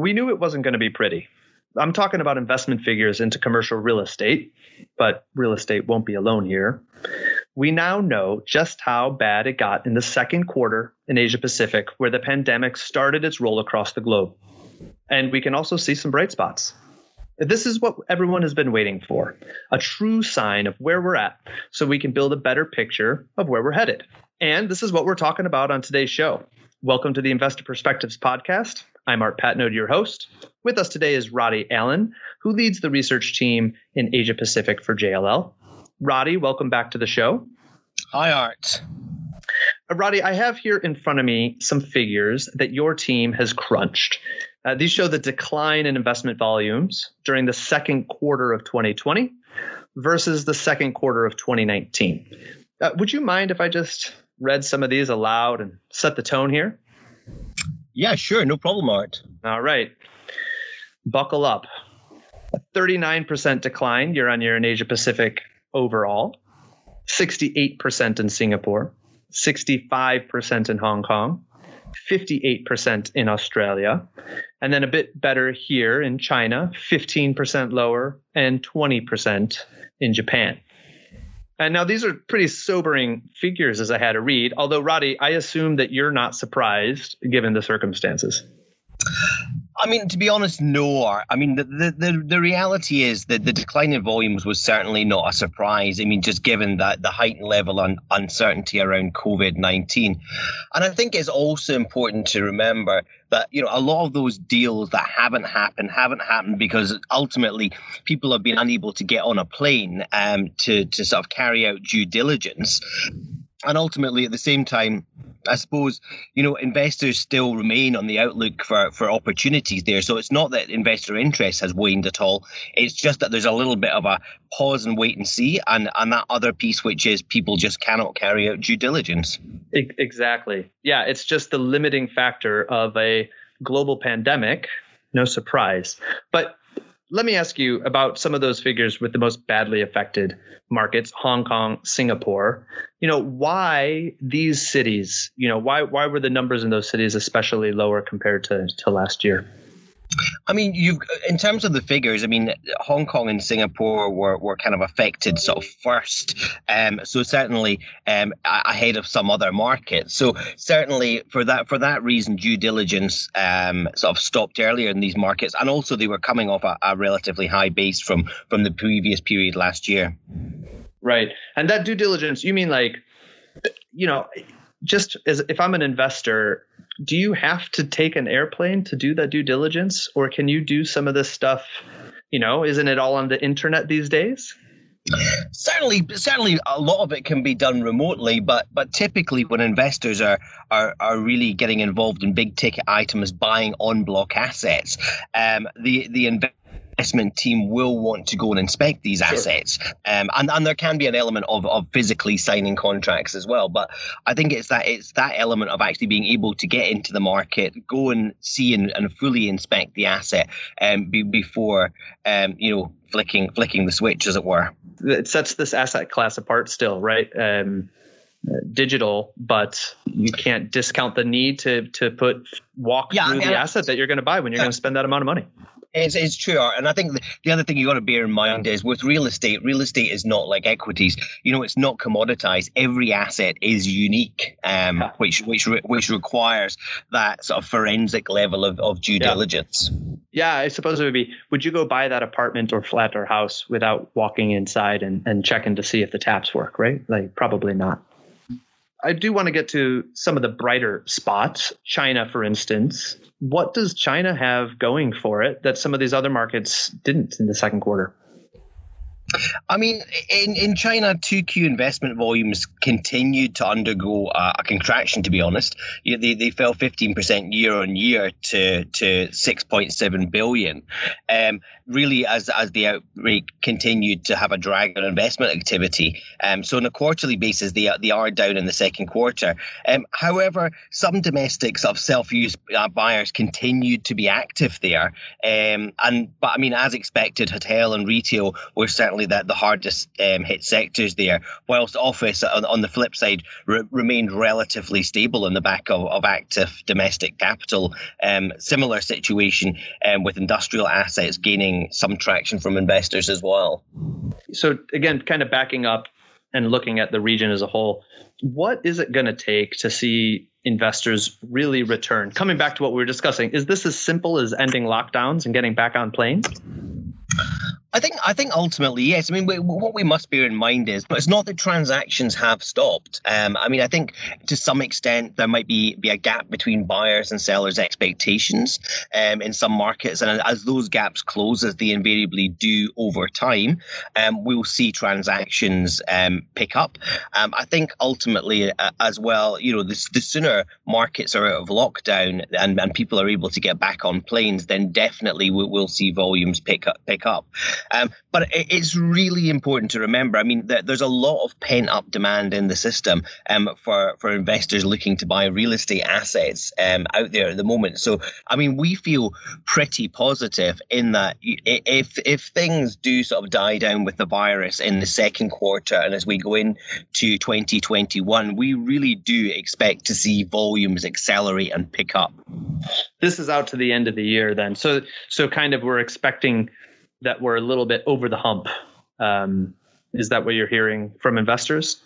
we knew it wasn't going to be pretty. I'm talking about investment figures into commercial real estate, but real estate won't be alone here. We now know just how bad it got in the second quarter in Asia Pacific, where the pandemic started its roll across the globe. And we can also see some bright spots. This is what everyone has been waiting for a true sign of where we're at, so we can build a better picture of where we're headed. And this is what we're talking about on today's show. Welcome to the Investor Perspectives Podcast. I'm Art Patnode, your host. With us today is Roddy Allen, who leads the research team in Asia Pacific for JLL. Roddy, welcome back to the show. Hi, Art. Uh, Roddy, I have here in front of me some figures that your team has crunched. Uh, these show the decline in investment volumes during the second quarter of 2020 versus the second quarter of 2019. Uh, would you mind if I just read some of these aloud and set the tone here? Yeah, sure. No problem, Art. All right. Buckle up. A 39% decline year on year in Asia Pacific overall, 68% in Singapore, 65% in Hong Kong, 58% in Australia, and then a bit better here in China, 15% lower, and 20% in Japan. And now these are pretty sobering figures as I had to read. Although, Roddy, I assume that you're not surprised given the circumstances. I mean, to be honest, no. I mean, the, the, the, reality is that the decline in volumes was certainly not a surprise. I mean, just given that the heightened level of uncertainty around COVID 19. And I think it's also important to remember that, you know, a lot of those deals that haven't happened haven't happened because ultimately people have been unable to get on a plane um, to, to sort of carry out due diligence. And ultimately, at the same time, I suppose you know investors still remain on the outlook for for opportunities there. So it's not that investor interest has waned at all. It's just that there's a little bit of a pause and wait and see, and and that other piece which is people just cannot carry out due diligence. Exactly. Yeah, it's just the limiting factor of a global pandemic. No surprise. But let me ask you about some of those figures with the most badly affected markets hong kong singapore. You know why these cities you know why why were the numbers in those cities especially lower compared to to last year I mean, you've in terms of the figures, I mean, Hong Kong and Singapore were, were kind of affected sort of first, um, so certainly um, ahead of some other markets. So certainly for that for that reason, due diligence um, sort of stopped earlier in these markets, and also they were coming off a, a relatively high base from from the previous period last year. Right, and that due diligence, you mean like, you know, just as if I'm an investor do you have to take an airplane to do that due diligence? Or can you do some of this stuff you know isn't it all on the internet these days? Certainly certainly a lot of it can be done remotely but but typically when investors are are, are really getting involved in big ticket items buying en bloc assets um, the the investment team will want to go and inspect these sure. assets. Um, and, and there can be an element of, of physically signing contracts as well. But I think it's that it's that element of actually being able to get into the market, go and see and, and fully inspect the asset um, be, before um, you know flicking flicking the switch, as it were. It sets this asset class apart still, right? Um, digital, but you can't discount the need to to put walk yeah, through I mean, the asset that you're going to buy when you're yeah. going to spend that amount of money. It's, it's true, and I think the other thing you got to bear in mind is with real estate, real estate is not like equities. You know, it's not commoditized. Every asset is unique, um, yeah. which which which requires that sort of forensic level of, of due yeah. diligence. Yeah, I suppose it would be. Would you go buy that apartment or flat or house without walking inside and, and checking to see if the taps work? Right? Like probably not. I do want to get to some of the brighter spots. China, for instance, what does China have going for it that some of these other markets didn't in the second quarter? I mean, in, in China, 2Q investment volumes continued to undergo a, a contraction, to be honest. They, they fell 15% year on year to, to 6.7 billion. Um, really, as, as the outbreak continued to have a drag on investment activity. Um, so, on a quarterly basis, they, they are down in the second quarter. Um, however, some domestics of self use uh, buyers continued to be active there. Um, and But I mean, as expected, hotel and retail were certainly certainly the, the hardest um, hit sectors there, whilst office on, on the flip side re- remained relatively stable on the back of, of active domestic capital. Um, similar situation um, with industrial assets gaining some traction from investors as well. So again, kind of backing up and looking at the region as a whole, what is it going to take to see investors really return? Coming back to what we were discussing, is this as simple as ending lockdowns and getting back on planes? I think I think ultimately yes. I mean, we, what we must bear in mind is, but it's not that transactions have stopped. Um, I mean, I think to some extent there might be be a gap between buyers and sellers' expectations um, in some markets, and as those gaps close, as they invariably do over time, um, we'll see transactions um, pick up. Um, I think ultimately uh, as well, you know, the, the sooner markets are out of lockdown and, and people are able to get back on planes, then definitely we'll, we'll see volumes pick up pick up. Um, but it's really important to remember. I mean, there's a lot of pent up demand in the system um, for for investors looking to buy real estate assets um, out there at the moment. So, I mean, we feel pretty positive in that if if things do sort of die down with the virus in the second quarter and as we go into 2021, we really do expect to see volumes accelerate and pick up. This is out to the end of the year, then. So, so kind of we're expecting that we're a little bit over the hump. Um, is that what you're hearing from investors?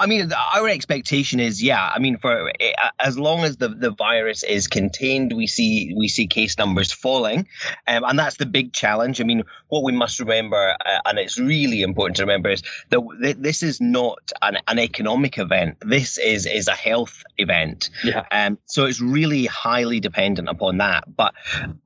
I mean, our expectation is, yeah. I mean, for eh, as long as the, the virus is contained, we see we see case numbers falling, um, and that's the big challenge. I mean, what we must remember, uh, and it's really important to remember, is that this is not an, an economic event. This is is a health event. Yeah. Um. So it's really highly dependent upon that. But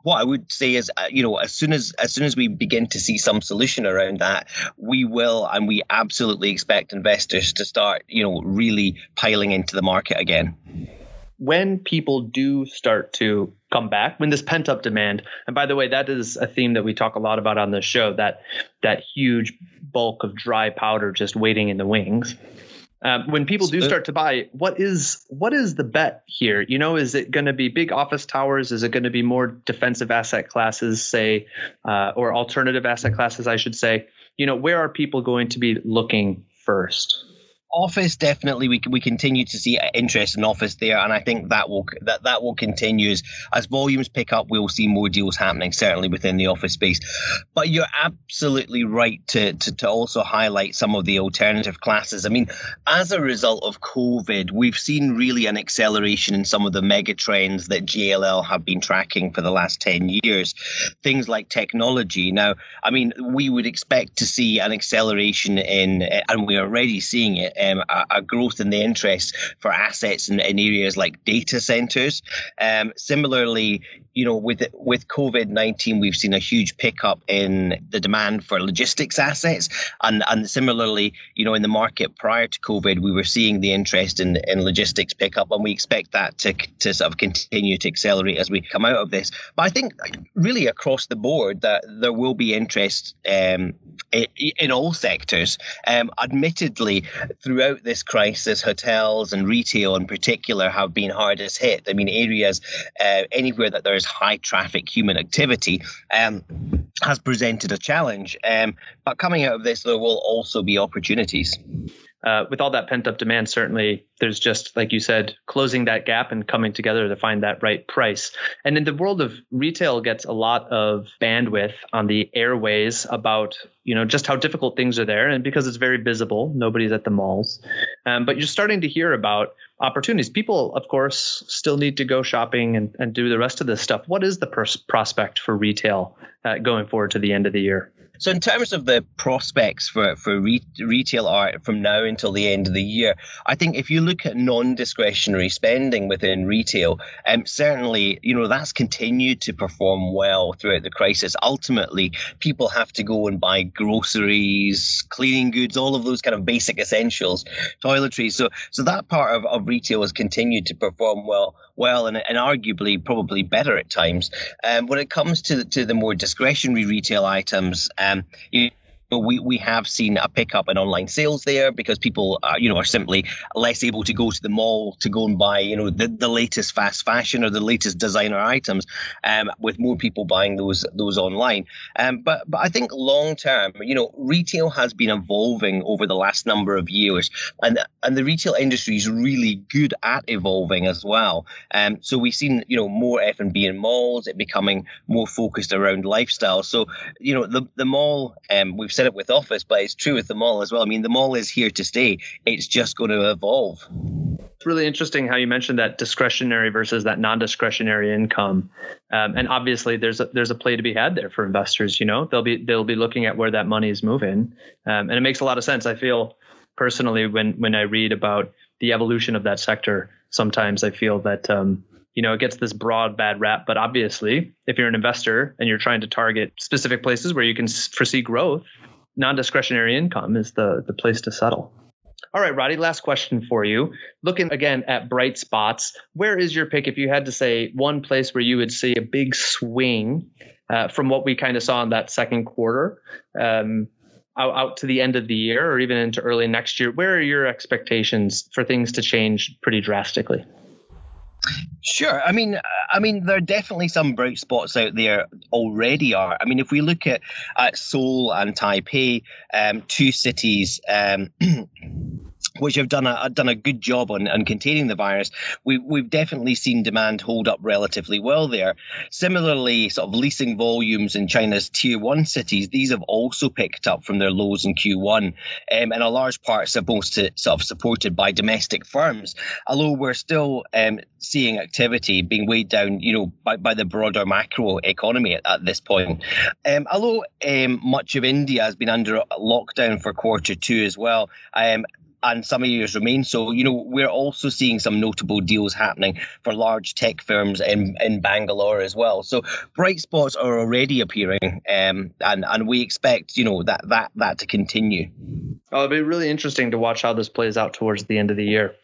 what I would say is, uh, you know, as soon as as soon as we begin to see some solution around that, we will, and we absolutely expect investors to start you know, really piling into the market again. When people do start to come back, when this pent up demand, and by the way, that is a theme that we talk a lot about on the show that that huge bulk of dry powder just waiting in the wings. Um, when people do start to buy, what is what is the bet here? You know, is it going to be big office towers? Is it going to be more defensive asset classes, say, uh, or alternative asset classes, I should say? You know, where are people going to be looking first? Office definitely we we continue to see interest in office there and i think that will that that will continue as, as volumes pick up we'll see more deals happening certainly within the office space. But you're absolutely right to, to to also highlight some of the alternative classes. I mean as a result of covid we've seen really an acceleration in some of the mega trends that jll have been tracking for the last 10 years. Things like technology. Now i mean we would expect to see an acceleration in and we're already seeing it um, a, a, growth in the interest for assets in, in areas like data centers. Um, similarly, you know, with with COVID nineteen, we've seen a huge pickup in the demand for logistics assets, and and similarly, you know, in the market prior to COVID, we were seeing the interest in in logistics pick up, and we expect that to to sort of continue to accelerate as we come out of this. But I think really across the board that there will be interest um, in, in all sectors. Um, admittedly, throughout this crisis, hotels and retail in particular have been hardest hit. I mean, areas uh, anywhere that there's high traffic human activity. Um, has presented a challenge. Um, but coming out of this, there will also be opportunities uh, with all that pent up demand, certainly there's just, like you said, closing that gap and coming together to find that right price. And in the world of retail, gets a lot of bandwidth on the airways about, you know, just how difficult things are there. And because it's very visible, nobody's at the malls. Um, but you're starting to hear about opportunities. People, of course, still need to go shopping and, and do the rest of this stuff. What is the pers- prospect for retail uh, going forward to the end of the year? So, in terms of the prospects for for re- retail Art from now until the end of the year, I think if you look at non-discretionary spending within retail, um, certainly you know that's continued to perform well throughout the crisis. Ultimately, people have to go and buy groceries, cleaning goods, all of those kind of basic essentials, toiletries. So, so that part of, of retail has continued to perform well well and, and arguably probably better at times. Um, when it comes to to the more discretionary retail items, Um, you we, we have seen a pickup in online sales there because people are, you know are simply less able to go to the mall to go and buy you know the, the latest fast fashion or the latest designer items um, with more people buying those those online. Um, but but I think long term you know retail has been evolving over the last number of years and and the retail industry is really good at evolving as well. Um, so we've seen you know more F&B in malls it becoming more focused around lifestyle. So you know the the mall um, we've said it with office, but it's true with the mall as well. I mean, the mall is here to stay. It's just going to evolve. It's really interesting how you mentioned that discretionary versus that non-discretionary income, um, and obviously there's a, there's a play to be had there for investors. You know, they'll be they'll be looking at where that money is moving, um, and it makes a lot of sense. I feel personally when when I read about the evolution of that sector, sometimes I feel that um, you know, it gets this broad bad rap. But obviously, if you're an investor and you're trying to target specific places where you can foresee growth, non-discretionary income is the the place to settle. All right, Roddy, last question for you. Looking again at bright spots, where is your pick if you had to say one place where you would see a big swing uh, from what we kind of saw in that second quarter um, out, out to the end of the year or even into early next year? Where are your expectations for things to change pretty drastically? Sure. I mean, I mean, there are definitely some bright spots out there already. Are I mean, if we look at at Seoul and Taipei, um, two cities. Um, which have done a done a good job on, on containing the virus, we, we've definitely seen demand hold up relatively well there. Similarly, sort of leasing volumes in China's tier one cities, these have also picked up from their lows in Q1, um, and a large part supposed to sort of supported by domestic firms. Although we're still um, seeing activity being weighed down, you know, by, by the broader macro economy at, at this point. Um, although um, much of India has been under lockdown for quarter two as well, um, and some areas remain so. You know, we're also seeing some notable deals happening for large tech firms in, in Bangalore as well. So bright spots are already appearing, um, and and we expect you know that that that to continue. Oh, it'll be really interesting to watch how this plays out towards the end of the year.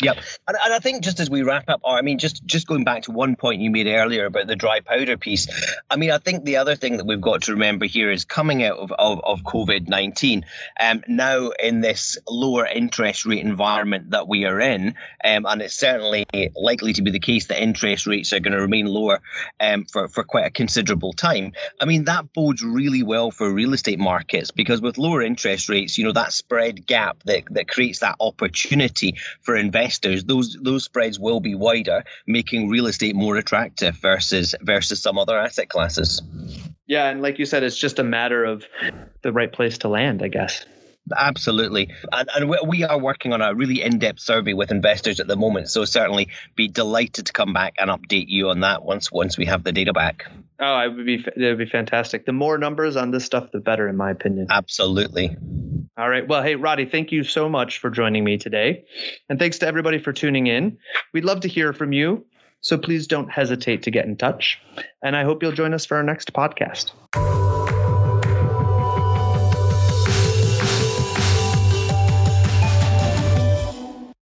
Yep, and, and I think just as we wrap up, I mean, just just going back to one point you made earlier about the dry powder piece. I mean, I think the other thing that we've got to remember here is coming out of of, of COVID nineteen, um, now in this lower interest rate environment that we are in, um, and it's certainly likely to be the case that interest rates are going to remain lower, um, for for quite a considerable time. I mean, that bodes really well for real estate markets because with lower interest rates, you know, that spread gap that that creates that opportunity for investors investors, those those spreads will be wider, making real estate more attractive versus versus some other asset classes. Yeah, and like you said, it's just a matter of the right place to land, I guess. Absolutely. And, and we are working on a really in depth survey with investors at the moment. So certainly be delighted to come back and update you on that once once we have the data back. Oh, it would be it would be fantastic. The more numbers on this stuff, the better, in my opinion. Absolutely. All right. Well, hey, Roddy, thank you so much for joining me today. And thanks to everybody for tuning in. We'd love to hear from you. So please don't hesitate to get in touch. And I hope you'll join us for our next podcast.